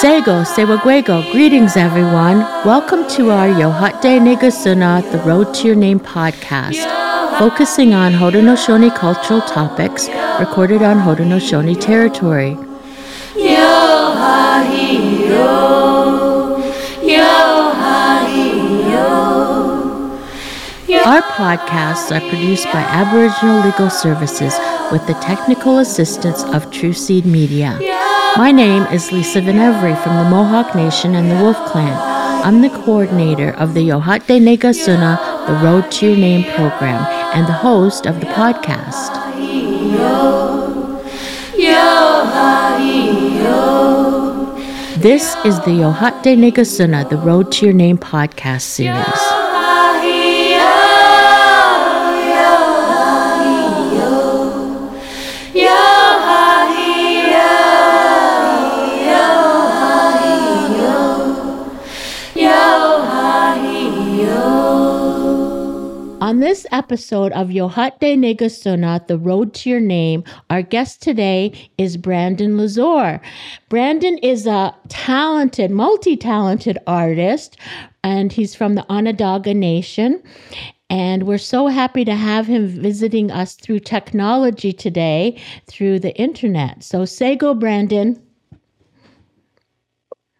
Sego, Sewaguego, greetings everyone. Welcome to our Yohate Negasuna, The Road to Your Name podcast, focusing on Haudenosaunee cultural topics recorded on Haudenosaunee territory. Our podcasts are produced by Aboriginal Legal Services with the technical assistance of True Seed Media. My name is Lisa Venevri from the Mohawk Nation and the Wolf Clan. I'm the coordinator of the Yohate Negasuna, the Road to Your Name program, and the host of the podcast. This is the Yohate Negasuna, the Road to Your Name podcast series. This episode of Yohate Negasuna, The Road to Your Name, our guest today is Brandon Lazore. Brandon is a talented, multi talented artist, and he's from the Onondaga Nation. And we're so happy to have him visiting us through technology today through the internet. So, say go, Brandon.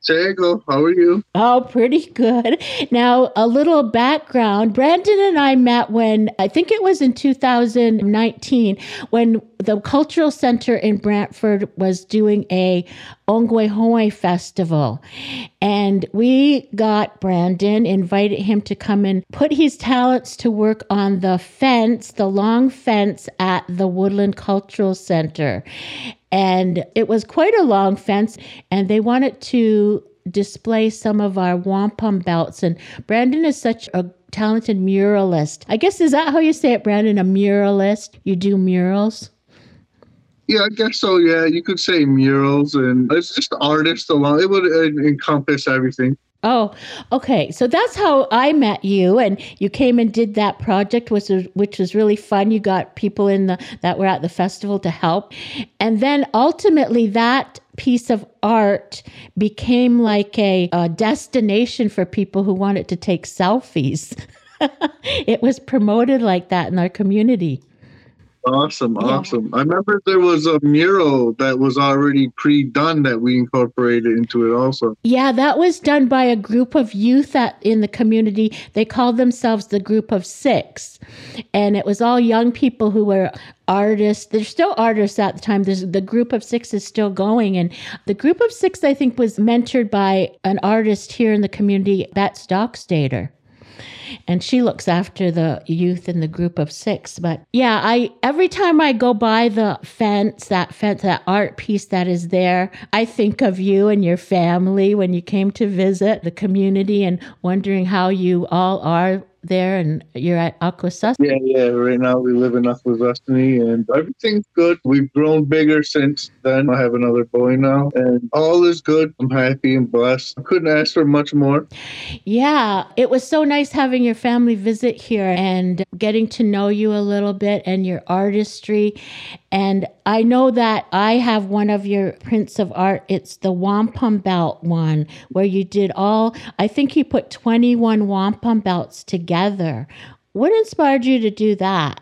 Diego, how are you? Oh, pretty good. Now, a little background. Brandon and I met when I think it was in 2019 when the Cultural Center in Brantford was doing a Ongwe festival. And we got Brandon, invited him to come and put his talents to work on the fence, the long fence at the Woodland Cultural Center. And it was quite a long fence, and they wanted to display some of our wampum belts. And Brandon is such a talented muralist. I guess is that how you say it, Brandon? A muralist? You do murals? Yeah, I guess so. Yeah, you could say murals, and it's just artists alone. It would uh, encompass everything. Oh, okay. So that's how I met you, and you came and did that project, which was which was really fun. You got people in the that were at the festival to help, and then ultimately that piece of art became like a, a destination for people who wanted to take selfies. it was promoted like that in our community. Awesome, awesome. Yeah. I remember there was a mural that was already pre-done that we incorporated into it also. Yeah, that was done by a group of youth at, in the community. They called themselves the group of 6. And it was all young people who were artists. There's still artists at the time. There's the group of 6 is still going and the group of 6 I think was mentored by an artist here in the community, Beth Stockstader and she looks after the youth in the group of six. But yeah, I every time I go by the fence, that fence, that art piece that is there, I think of you and your family when you came to visit the community and wondering how you all are there and you're at Akwesasne? Yeah, yeah. Right now we live in Akwesasne and everything's good. We've grown bigger since then. I have another boy now and all is good. I'm happy and blessed. I couldn't ask for much more. Yeah, it was so nice having your family visit here and getting to know you a little bit and your artistry. And I know that I have one of your prints of art. It's the wampum belt one where you did all, I think you put 21 wampum belts together. What inspired you to do that?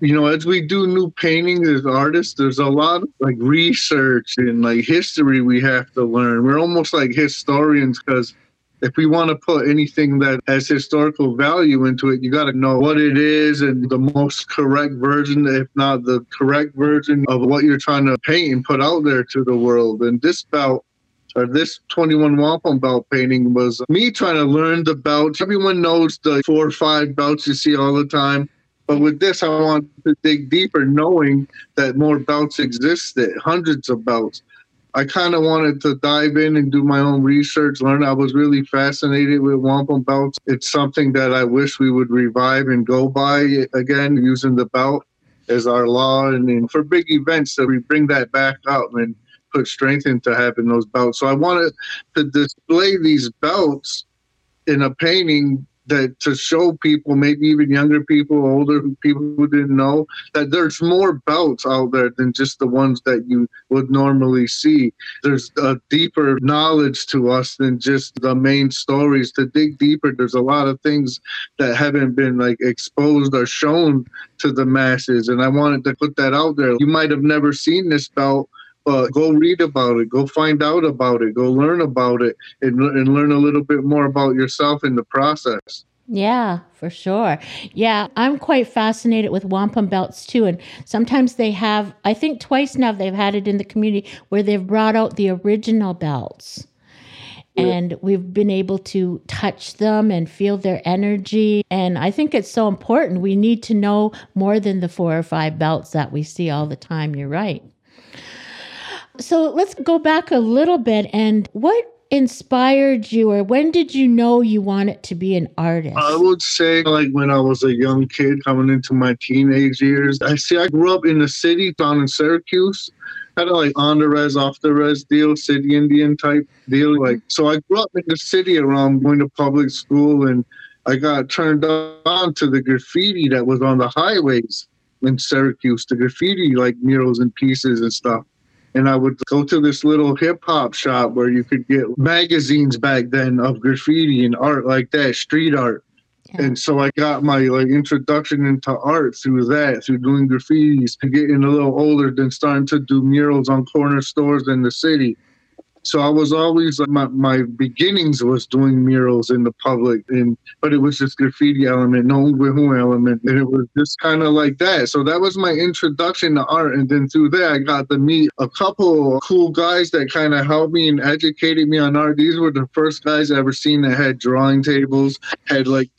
You know, as we do new paintings as artists, there's a lot of like research and like history we have to learn. We're almost like historians because if we want to put anything that has historical value into it, you got to know what it is and the most correct version, if not the correct version of what you're trying to paint and put out there to the world. And this belt, or this 21 wampum belt painting was me trying to learn the belts. Everyone knows the four or five belts you see all the time. But with this, I want to dig deeper, knowing that more belts existed, hundreds of belts. I kind of wanted to dive in and do my own research, learn. I was really fascinated with wampum belts. It's something that I wish we would revive and go by again, using the belt as our law. And, and for big events, that we bring that back up and put strength into having those belts. So I wanted to display these belts in a painting that to show people, maybe even younger people, older people who didn't know, that there's more belts out there than just the ones that you would normally see. There's a deeper knowledge to us than just the main stories. To dig deeper, there's a lot of things that haven't been like exposed or shown to the masses. And I wanted to put that out there. You might have never seen this belt but go read about it, go find out about it, go learn about it, and, and learn a little bit more about yourself in the process. Yeah, for sure. Yeah, I'm quite fascinated with wampum belts too. And sometimes they have, I think twice now they've had it in the community where they've brought out the original belts. And we've been able to touch them and feel their energy. And I think it's so important. We need to know more than the four or five belts that we see all the time. You're right. So let's go back a little bit. And what inspired you, or when did you know you wanted to be an artist? I would say, like, when I was a young kid coming into my teenage years. I see, I grew up in the city down in Syracuse. Kind of like on the res, off the res deal, city Indian type deal. Mm-hmm. Like, so I grew up in the city around going to public school, and I got turned on to the graffiti that was on the highways in Syracuse, the graffiti like murals and pieces and stuff and I would go to this little hip hop shop where you could get magazines back then of graffiti and art like that, street art. Yeah. And so I got my like introduction into art through that, through doing graffitis, and getting a little older, then starting to do murals on corner stores in the city. So I was always uh, my, my beginnings was doing murals in the public and but it was just graffiti element, no who element. And it was just kind of like that. So that was my introduction to art. And then through that I got to meet a couple cool guys that kind of helped me and educated me on art. These were the first guys I ever seen that had drawing tables, had like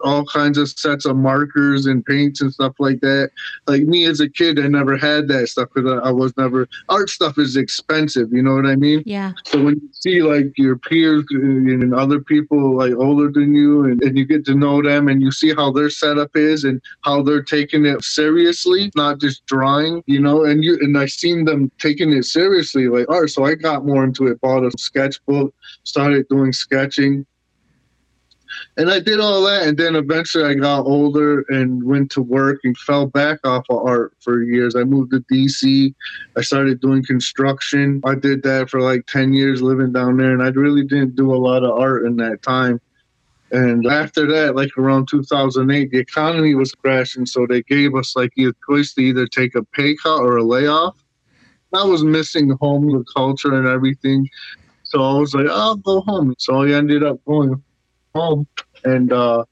all kinds of sets of markers and paints and stuff like that. Like me as a kid, I never had that stuff because I was never art stuff is expensive. You know what I mean? Yeah. So when you see like your peers uh, and other people like older than you, and, and you get to know them, and you see how their setup is and how they're taking it seriously, not just drawing. You know, and you and I seen them taking it seriously, like art. So I got more into it. Bought a sketchbook, started doing sketching and I did all that, and then eventually I got older and went to work and fell back off of art for years. I moved to DC. I started doing construction. I did that for like ten years, living down there, and I really didn't do a lot of art in that time. And after that, like around 2008, the economy was crashing, so they gave us like a choice to either take a pay cut or a layoff. I was missing home, the culture, and everything. So I was like, I'll go home. So I ended up going home and uh,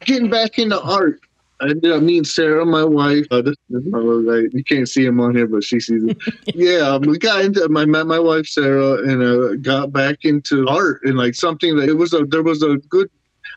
getting back into art. I ended up meeting Sarah, my wife. Uh, this is my like, you can't see him on here, but she sees him. yeah, um, we got into. I met my wife Sarah, and uh, got back into art and like something that it was a there was a good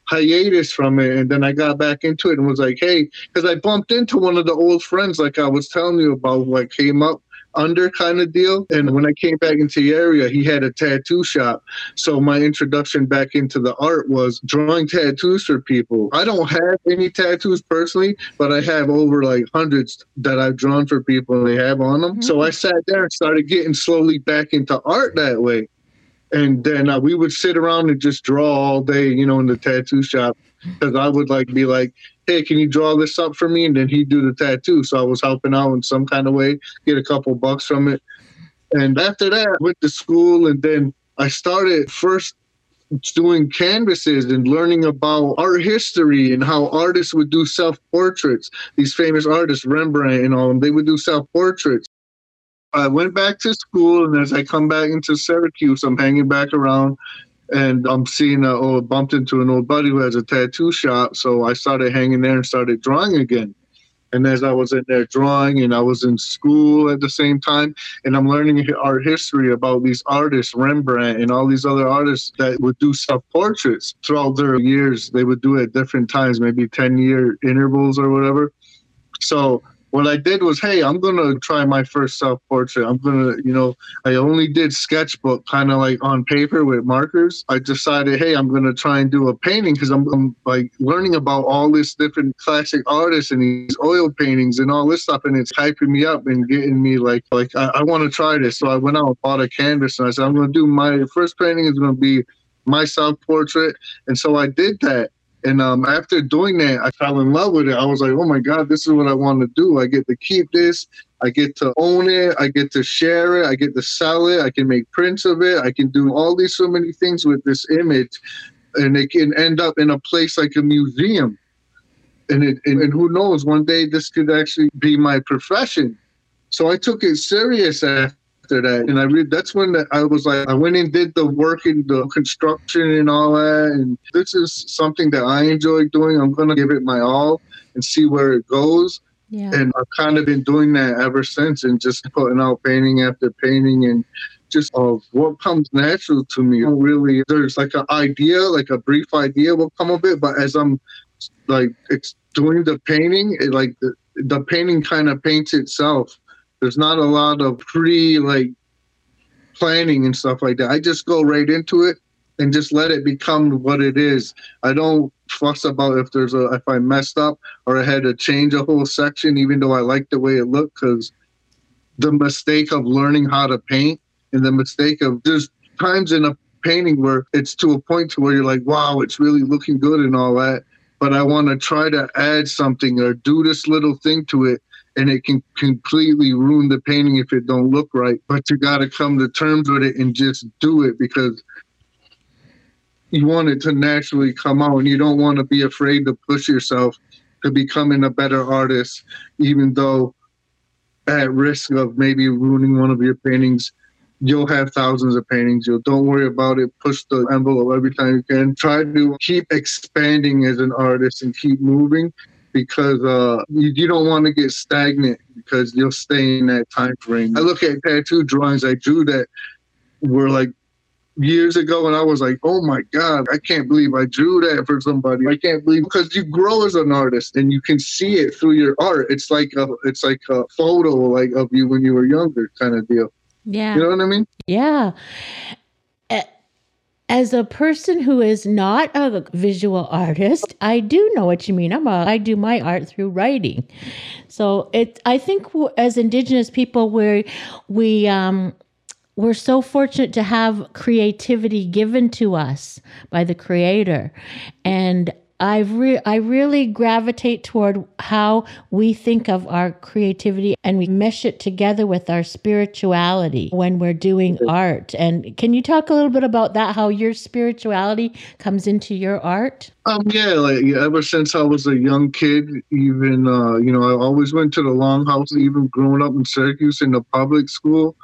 hiatus from it, and then I got back into it and was like, hey, because I bumped into one of the old friends, like I was telling you about, like came up under kind of deal. And when I came back into the area, he had a tattoo shop. So my introduction back into the art was drawing tattoos for people. I don't have any tattoos personally, but I have over like hundreds that I've drawn for people and they have on them. Mm-hmm. So I sat there and started getting slowly back into art that way. And then uh, we would sit around and just draw all day, you know, in the tattoo shop. Because I would like be like, hey, can you draw this up for me? And then he'd do the tattoo. So I was helping out in some kind of way, get a couple bucks from it. And after that, I went to school and then I started first doing canvases and learning about art history and how artists would do self portraits. These famous artists, Rembrandt and all them, they would do self portraits. I went back to school, and as I come back into Syracuse, I'm hanging back around and I'm seeing a, oh, bumped into an old buddy who has a tattoo shop. So I started hanging there and started drawing again. And as I was in there drawing, and I was in school at the same time, and I'm learning art history about these artists, Rembrandt and all these other artists that would do self portraits throughout their years. They would do it at different times, maybe 10 year intervals or whatever. So what I did was, hey, I'm gonna try my first self portrait. I'm gonna, you know, I only did sketchbook, kind of like on paper with markers. I decided, hey, I'm gonna try and do a painting because I'm, I'm, like learning about all this different classic artists and these oil paintings and all this stuff, and it's hyping me up and getting me like, like I, I want to try this. So I went out and bought a canvas and I said, I'm gonna do my first painting is gonna be my self portrait. And so I did that. And um, after doing that, I fell in love with it. I was like, oh my God, this is what I want to do. I get to keep this. I get to own it. I get to share it. I get to sell it. I can make prints of it. I can do all these so many things with this image. And it can end up in a place like a museum. And, it, and, and who knows, one day this could actually be my profession. So I took it serious after that. And I read that's when I was like, I went and did the work in the construction and all that. And this is something that I enjoy doing. I'm going to give it my all and see where it goes. Yeah. And I've kind of been doing that ever since and just putting out painting after painting and just of what comes natural to me. Really, there's like an idea, like a brief idea will come of it, but as I'm like it's doing the painting, it like the, the painting kind of paints itself. There's not a lot of pre like planning and stuff like that. I just go right into it and just let it become what it is. I don't fuss about if there's a if I messed up or I had to change a whole section, even though I like the way it looked, because the mistake of learning how to paint and the mistake of there's times in a painting where it's to a point to where you're like, wow, it's really looking good and all that, but I want to try to add something or do this little thing to it. And it can completely ruin the painting if it don't look right. But you got to come to terms with it and just do it because you want it to naturally come out and you don't want to be afraid to push yourself to becoming a better artist even though at risk of maybe ruining one of your paintings. You'll have thousands of paintings. You don't worry about it. Push the envelope every time you can. Try to keep expanding as an artist and keep moving because uh, you, you don't want to get stagnant because you'll stay in that time frame i look at tattoo drawings i drew that were like years ago and I was like, oh my God, I can't believe I drew that for somebody. I can't believe because you grow as an artist and you can see it through your art. It's like a it's like a photo like of you when you were younger kind of deal. Yeah. You know what I mean? Yeah. As a person who is not a visual artist, I do know what you mean. I'm a, I do my art through writing. So it I think as indigenous people where we um we're so fortunate to have creativity given to us by the creator and i re- I really gravitate toward how we think of our creativity and we mesh it together with our spirituality when we're doing art. And can you talk a little bit about that? How your spirituality comes into your art? Um, yeah, like ever since I was a young kid, even uh, you know, I always went to the Longhouse. Even growing up in Syracuse in the public school,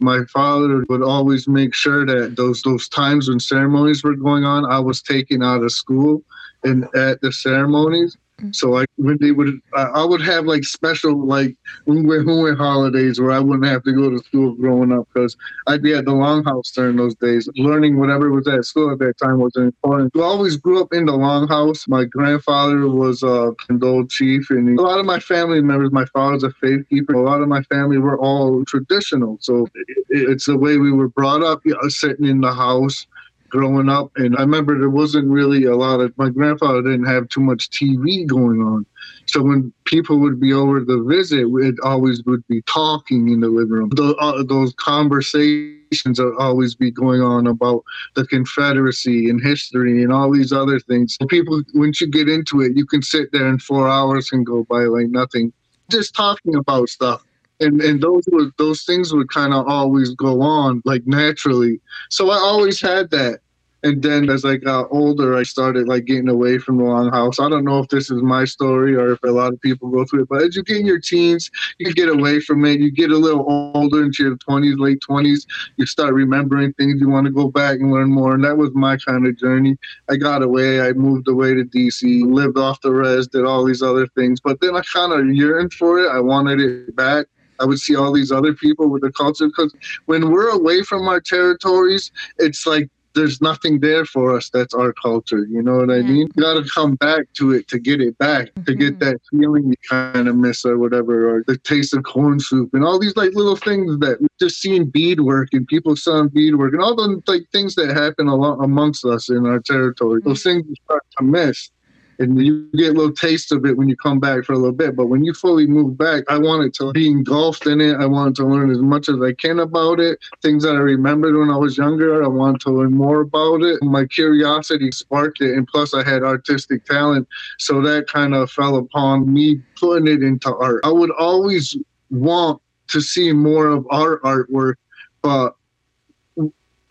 my father would always make sure that those those times when ceremonies were going on, I was taken out of school and at the ceremonies. Mm. So like when they would, I would have like special like Ungwe holidays where I wouldn't have to go to school growing up because I'd be at the longhouse during those days. Learning whatever was at school at that time was important. I always grew up in the longhouse. My grandfather was a condoled chief, and a lot of my family members. My father's a faith keeper. A lot of my family were all traditional, so it's the way we were brought up. You know, sitting in the house growing up. And I remember there wasn't really a lot of, my grandfather didn't have too much TV going on. So when people would be over to visit, it always would be talking in the living room. Those, uh, those conversations would always be going on about the Confederacy and history and all these other things. People, once you get into it, you can sit there and four hours can go by like nothing, just talking about stuff and and those would those things would kind of always go on like naturally so i always had that and then as I got older, I started like getting away from the longhouse. I don't know if this is my story or if a lot of people go through it, but as you get in your teens, you get away from it. You get a little older into your 20s, late 20s, you start remembering things. You want to go back and learn more. And that was my kind of journey. I got away. I moved away to DC, lived off the res, did all these other things. But then I kind of yearned for it. I wanted it back. I would see all these other people with the culture because when we're away from our territories, it's like there's nothing there for us that's our culture. You know what I mean? You got to come back to it to get it back, mm-hmm. to get mm-hmm. that feeling you kind of miss or whatever, or the taste of corn soup and all these like little things that just seeing beadwork and people selling beadwork and all the like things that happen along amongst us in our territory. Mm-hmm. Those things you start to miss. And you get a little taste of it when you come back for a little bit. But when you fully move back, I wanted to be engulfed in it. I wanted to learn as much as I can about it. Things that I remembered when I was younger, I wanted to learn more about it. My curiosity sparked it, and plus I had artistic talent, so that kind of fell upon me putting it into art. I would always want to see more of our artwork, but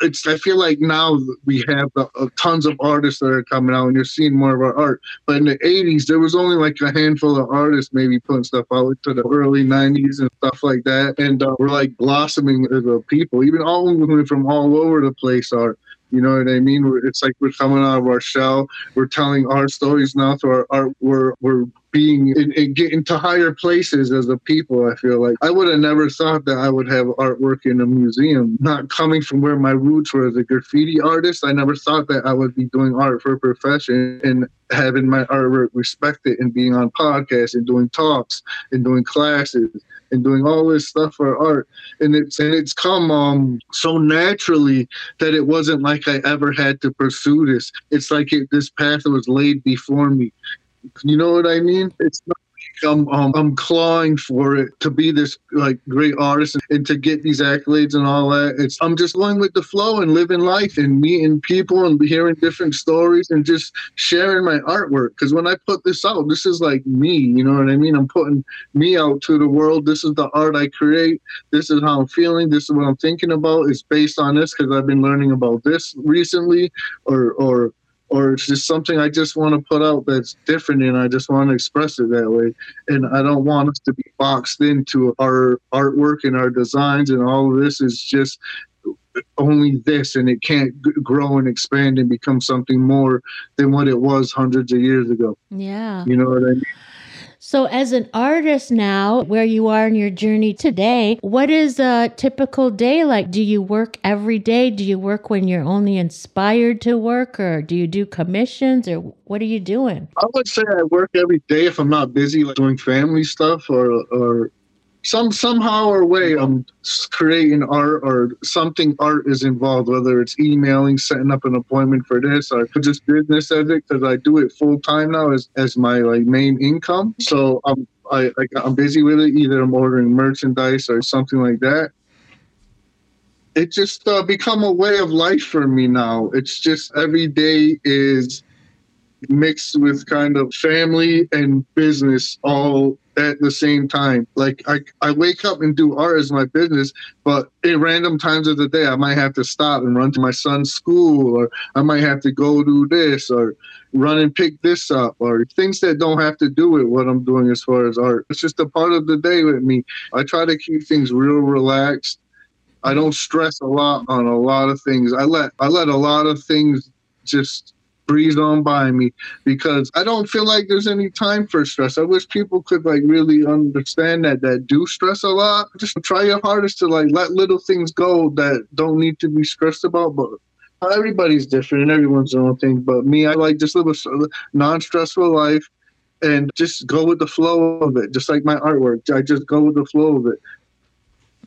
it's I feel like now we have uh, tons of artists that are coming out and you're seeing more of our art. But in the 80s, there was only like a handful of artists maybe putting stuff out into the early 90s and stuff like that. And uh, we're like blossoming as a people. Even all from all over the place are. You know what I mean? It's like we're coming out of our shell. We're telling our stories now through our art. We're, we're being and, get into higher places as a people. I feel like I would have never thought that I would have artwork in a museum. Not coming from where my roots were as a graffiti artist, I never thought that I would be doing art for a profession and having my artwork respected and being on podcasts and doing talks and doing classes and doing all this stuff for art and it's and it's come um so naturally that it wasn't like i ever had to pursue this it's like it, this path was laid before me you know what I mean? It's not I'm, um, I'm clawing for it to be this like great artist and, and, to get these accolades and all that. It's I'm just going with the flow and living life and meeting people and hearing different stories and just sharing my artwork. Because when I put this out, this is like me. You know what I mean? I'm putting me out to the world. This is the art I create. This is how I'm feeling. This is what I'm thinking about. It's based on this because I've been learning about this recently, or or or it's just something I just want to put out that's different and I just want to express it that way. And I don't want us to be boxed into our artwork and our designs and all of this is just only this and it can't grow and expand and become something more than what it was hundreds of years ago. Yeah. You know what I mean? So, as an artist now, where you are in your journey today, what is a typical day like? Do you work every day? Do you work when you're only inspired to work, or do you do commissions, or what are you doing? I would say I work every day if I'm not busy, like doing family stuff or or some somehow or way I'm creating art or something art is involved, whether it's emailing, setting up an appointment for this, or just business as it because I do it full time now as, as my like main income. So I'm I, I I'm busy with it. Either I'm ordering merchandise or something like that. It just uh, become a way of life for me now. It's just every day is mixed with kind of family and business all at the same time. Like I, I wake up and do art as my business, but at random times of the day, I might have to stop and run to my son's school, or I might have to go do this, or run and pick this up, or things that don't have to do with what I'm doing as far as art. It's just a part of the day with me. I try to keep things real relaxed. I don't stress a lot on a lot of things. I let I let a lot of things just breeze on by me because I don't feel like there's any time for stress. I wish people could like really understand that that do stress a lot. Just try your hardest to like let little things go that don't need to be stressed about. But everybody's different and everyone's own thing. But me, I like just live a non-stressful life and just go with the flow of it. Just like my artwork, I just go with the flow of it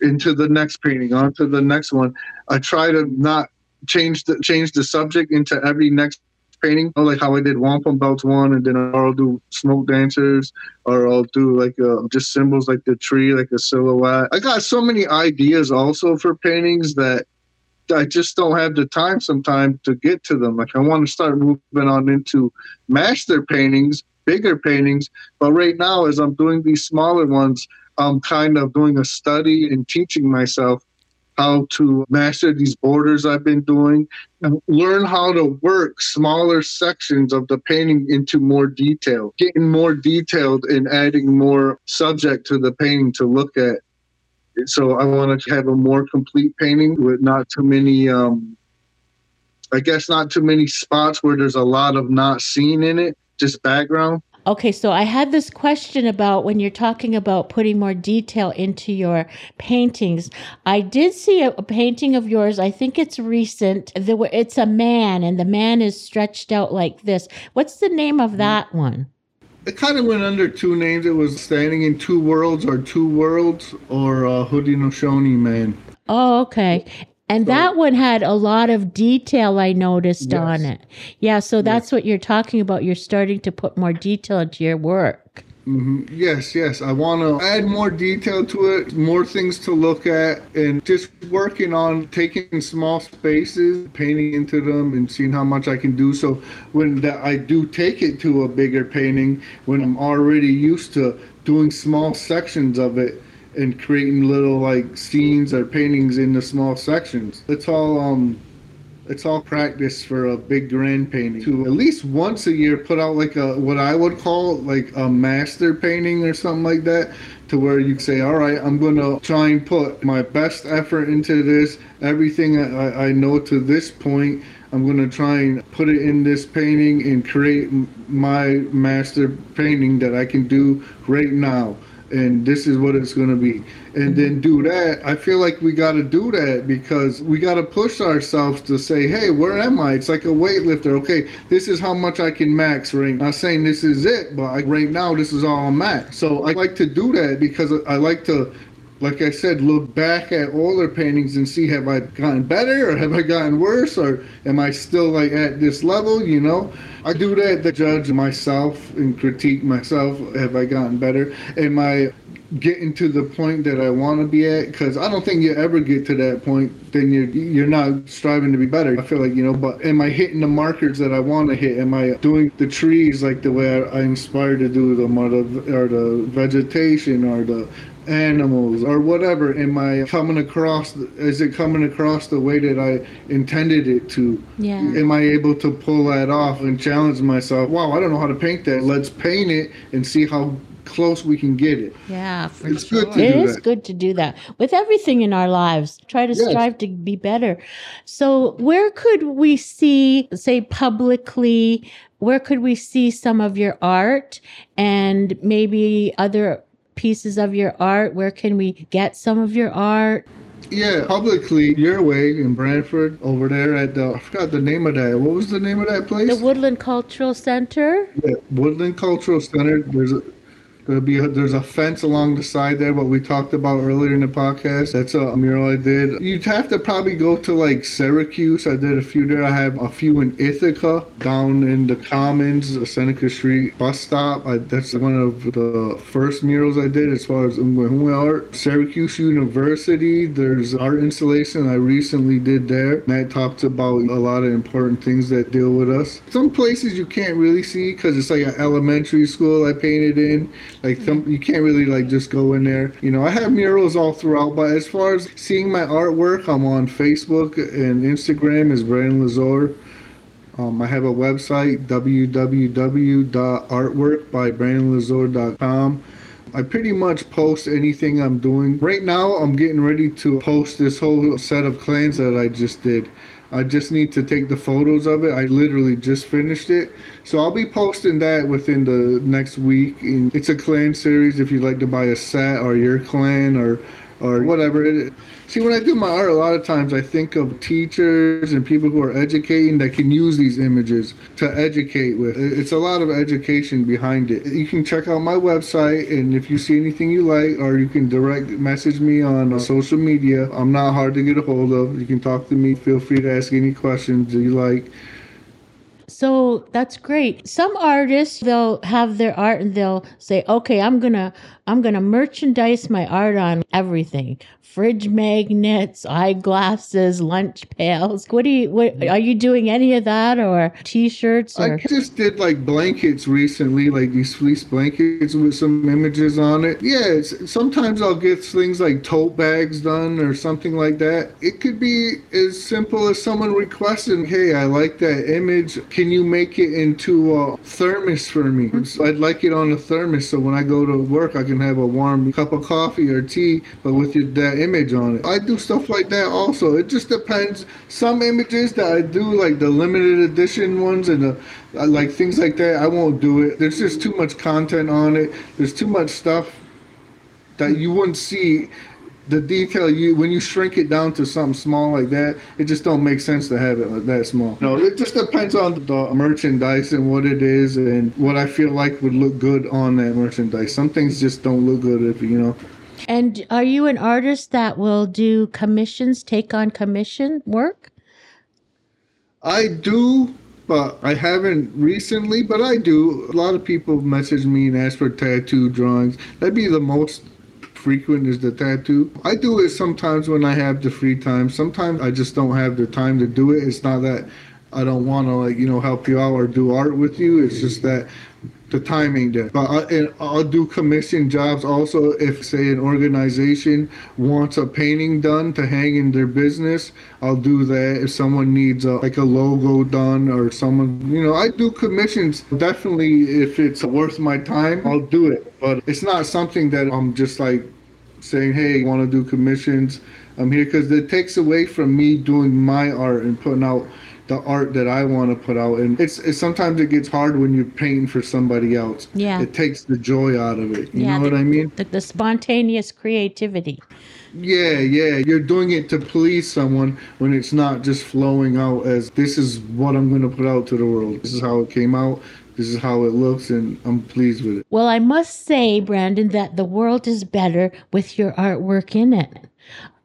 into the next painting, on to the next one. I try to not change the change the subject into every next painting, like how I did wampum belts one, and then I'll do smoke dancers, or I'll do like uh, just symbols like the tree, like a silhouette. I got so many ideas also for paintings that I just don't have the time sometimes to get to them. Like I want to start moving on into master paintings, bigger paintings, but right now as I'm doing these smaller ones, I'm kind of doing a study and teaching myself how to master these borders I've been doing, and learn how to work smaller sections of the painting into more detail, getting more detailed and adding more subject to the painting to look at. So I want to have a more complete painting with not too many, um, I guess, not too many spots where there's a lot of not seen in it, just background. Okay, so I had this question about when you're talking about putting more detail into your paintings. I did see a, a painting of yours. I think it's recent. There were, it's a man, and the man is stretched out like this. What's the name of that one? It kind of went under two names. It was Standing in Two Worlds or Two Worlds or uh, Haudenosaunee Man. Oh, okay. And So- that one had a lot of detail I noticed Yes. on it. Yeah, so that's what you're talking about. You're starting to put more detail into your work. hmm Yes, yes. I want to add more detail to it, more things to look at, and just working on taking small spaces, painting into them, and seeing how much I can do. So when that I do take it to a bigger painting, when I'm already used to doing small sections of it and creating little like scenes or paintings in the small sections. It's all um it's all practice for a big grand painting. To at least once a year put out like a what i would call like a master painting or something like that to where you say all right i'm gonna try and put my best effort into this everything i, I know to this point. I'm gonna try and put it in this painting and create my master painting that i can do right now and this is what it's going to be. And then mm-hmm. do that. I feel like we got to do that because we got to push ourselves to say hey where am i? It's like a weightlifter. Okay this is how much i can max right not saying this is it but I, right now this is all i'm at. So i like to do that because i like to like I said, look back at older paintings and see have I gotten better or have I gotten worse or am I still like at this level? You know, I do that to judge myself and critique myself. Have I gotten better? Am I getting to the point that I want to be at? Because I don't think you ever get to that point. Then you're you're not striving to be better. I feel like you know. But am I hitting the markers that I want to hit? Am I doing the trees like the way I, I inspired to do them, or the or the vegetation, or the animals or whatever am i coming across is it coming across the way that i intended it to Yeah. am i able to pull that off and challenge myself wow i don't know how to paint that let's paint it and see how close we can get it Yeah, for It's sure. good to It do is that. good to do that with everything in our lives. Try to Yes. strive to be better. So, where could we see, say, publicly, where could we see some of your art and maybe other pieces of your art? Where can we get some of your art? yeah publicly your way in brantford over there at the i forgot the name of that what was the name of that place The Woodland Cultural Center? Yeah, Woodland Cultural Center. There's a be a, there's a fence along the side there. What we talked about earlier in the podcast. That's a mural I did. You'd have to probably go to like Syracuse. I did a few there. I have a few in Ithaca, down in the Commons, Seneca Street bus stop. I, that's one of the first murals I did as far as Umwe art. Syracuse University. There's art installation I recently did there. That talks about a lot of important things that deal with us. Some places you can't really see because it's like an elementary school I painted in. Like some, you can't really like just go in there. You know, I have murals all throughout, but as far as seeing my artwork, I'm on Facebook and Instagram as Brandon Lazore. Um, I have a website www.artworkbybrandonlazore.com. I pretty much post anything I'm doing. Right now, I'm getting ready to post this whole set of clans that I just did. I just need to take the photos of it. I literally just finished it. So I'll be posting that within the next week. And it's a clan series if you'd like to buy a set or your clan or or whatever it is. See, when I do my art, a lot of times I think of teachers and people who are educating that can use these images to educate with. It's a lot of education behind it. You can check out my website, and if you see anything you like, or you can direct message me on uh, social media. I'm not hard to get a hold of. You can talk to me. Feel free to ask any questions you like. So that's great. Some artists they'll have their art and they'll say, "Okay, I'm going to I'm going to merchandise my art on everything. Fridge magnets, eyeglasses, lunch pails. What do you what mm-hmm. are you doing any of that or t-shirts or I just did like blankets recently, like these fleece blankets with some images on it. Yeah, it's, sometimes I'll get things like tote bags done or something like that. It could be as simple as someone requesting, "Hey, I like that image. Can you make it into a thermos for me? So I'd like it on a thermos, so when I go to work, I can have a warm cup of coffee or tea, but with your, that image on it. I do stuff like that also. It just depends. Some images that I do, like the limited edition ones and the uh, like things like that, I won't do it. There's just too much content on it. There's too much stuff that you wouldn't see the detail you when you shrink it down to something small like that it just don't make sense to have it like that small no it just depends on the merchandise and what it is and what i feel like would look good on that merchandise some things just don't look good if you know And are you an artist that will do commissions, take on commission work? I do, but I haven't recently, but I do. A lot of people message me and ask for tattoo drawings. That'd be the most frequent is the tattoo. I do it sometimes when I have the free time. Sometimes I just don't have the time to do it. It's not that I don't want to like you know help you out or do art with you. It's just that the timing there. But I, and I'll do commission jobs also if say an organization wants a painting done to hang in their business. I'll do that. If someone needs a, like a logo done or someone, you know, I do commissions. Definitely, if it's worth my time, I'll do it. But it's not something that I'm just like saying, hey, want to do commissions. I'm here because it takes away from me doing my art and putting out the art that I want to put out. And it's, it's sometimes it gets hard when you're painting for somebody else. Yeah. It takes the joy out of it. You Yeah, know what the- I mean? The, the spontaneous creativity. Yeah, yeah. You're doing it to please someone when it's not just flowing out as this is what I'm going to put out to the world. This is how it came out. This is how it looks, and I'm pleased with it. Well, I must say, Brandon, that the world is better with your artwork in it.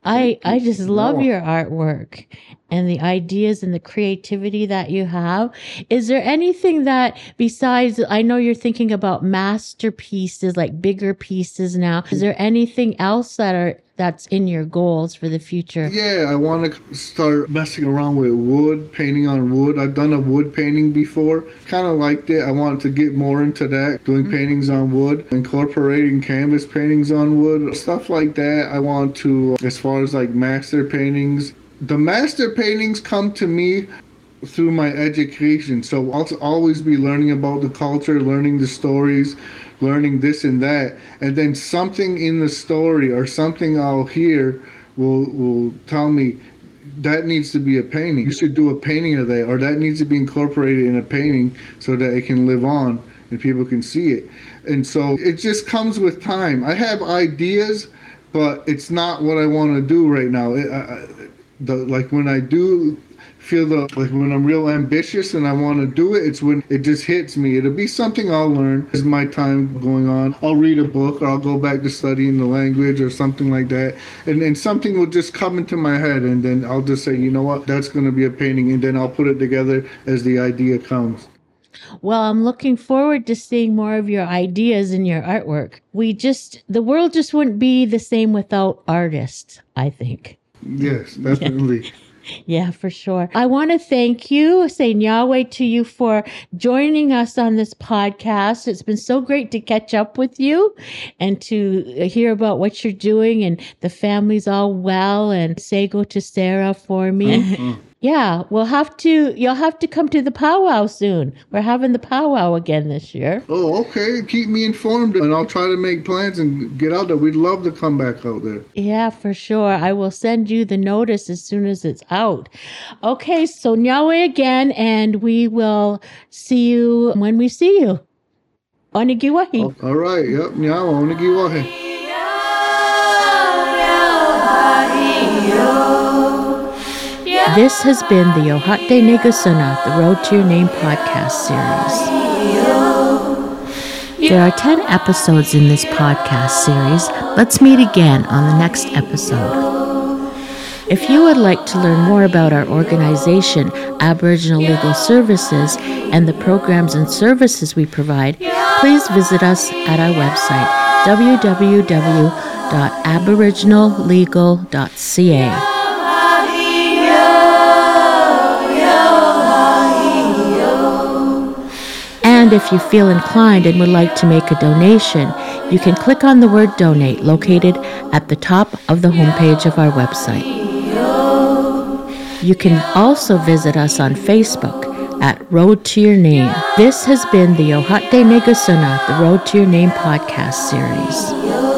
I I just love your artwork and the ideas and the creativity that you have. Is there anything that besides I know you're thinking about masterpieces, like bigger pieces now. Is there anything else that are that's in your goals for the future? Yeah, I want to start messing around with wood, painting on wood. I've done a wood painting before, kind of liked it. I want to get more into that, doing mm-hmm. paintings on wood, incorporating canvas paintings on wood, stuff like that. I want to, as far as like master paintings, the master paintings come to me through my education. So I'll always be learning about the culture, learning the stories, learning this and that, and then something in the story or something I'll hear will will tell me that needs to be a painting. You should do a painting of that, or that needs to be incorporated in a painting so that it can live on and people can see it. And so it just comes with time. I have ideas, but it's not what I want to do right now. It, I, the like when I do feel the like when I'm real ambitious and I want to do it, it's when it just hits me. It'll be something I'll learn as my time going on. I'll read a book or I'll go back to studying the language or something like that, and then something will just come into my head, and then I'll just say, you know what, that's going to be a painting, and then I'll put it together as the idea comes. Well, I'm looking forward to seeing more of your ideas in your artwork. We just the world just wouldn't be the same without artists, I think. Yes, definitely. Yeah, for sure. I want to thank you, say Yahweh to you for joining us on this podcast. It's been so great to catch up with you and to hear about what you're doing and the family's all well and say go to Sarah for me. Mm-hmm. Yeah, we'll have to, you'll have to come to the powwow soon. We're having the powwow again this year. Oh, okay. Keep me informed, and I'll try to make plans and get out there. We'd love to come back out there. Yeah, for sure. I will send you the notice as soon as it's out. Okay, so Nyawe again, and we will see you when we see you. Onigiwahi. All right. Yep. Nyawa, onigiwahe. This has been the Ohate Negasuna, the Road to Your Name podcast series. There are 10 episodes in this podcast series. Let's meet again on the next episode. If you would like to learn more about our organization, Aboriginal Legal Services, and the programs and services we provide, please visit us at our website, www.aboriginallegal.ca. And if you feel inclined and would like to make a donation, you can click on the word donate located at the top of the homepage of our website. You can also visit us on Facebook at Road to Your Name. This has been the Ohate Negasuna, the Road to Your Name podcast series.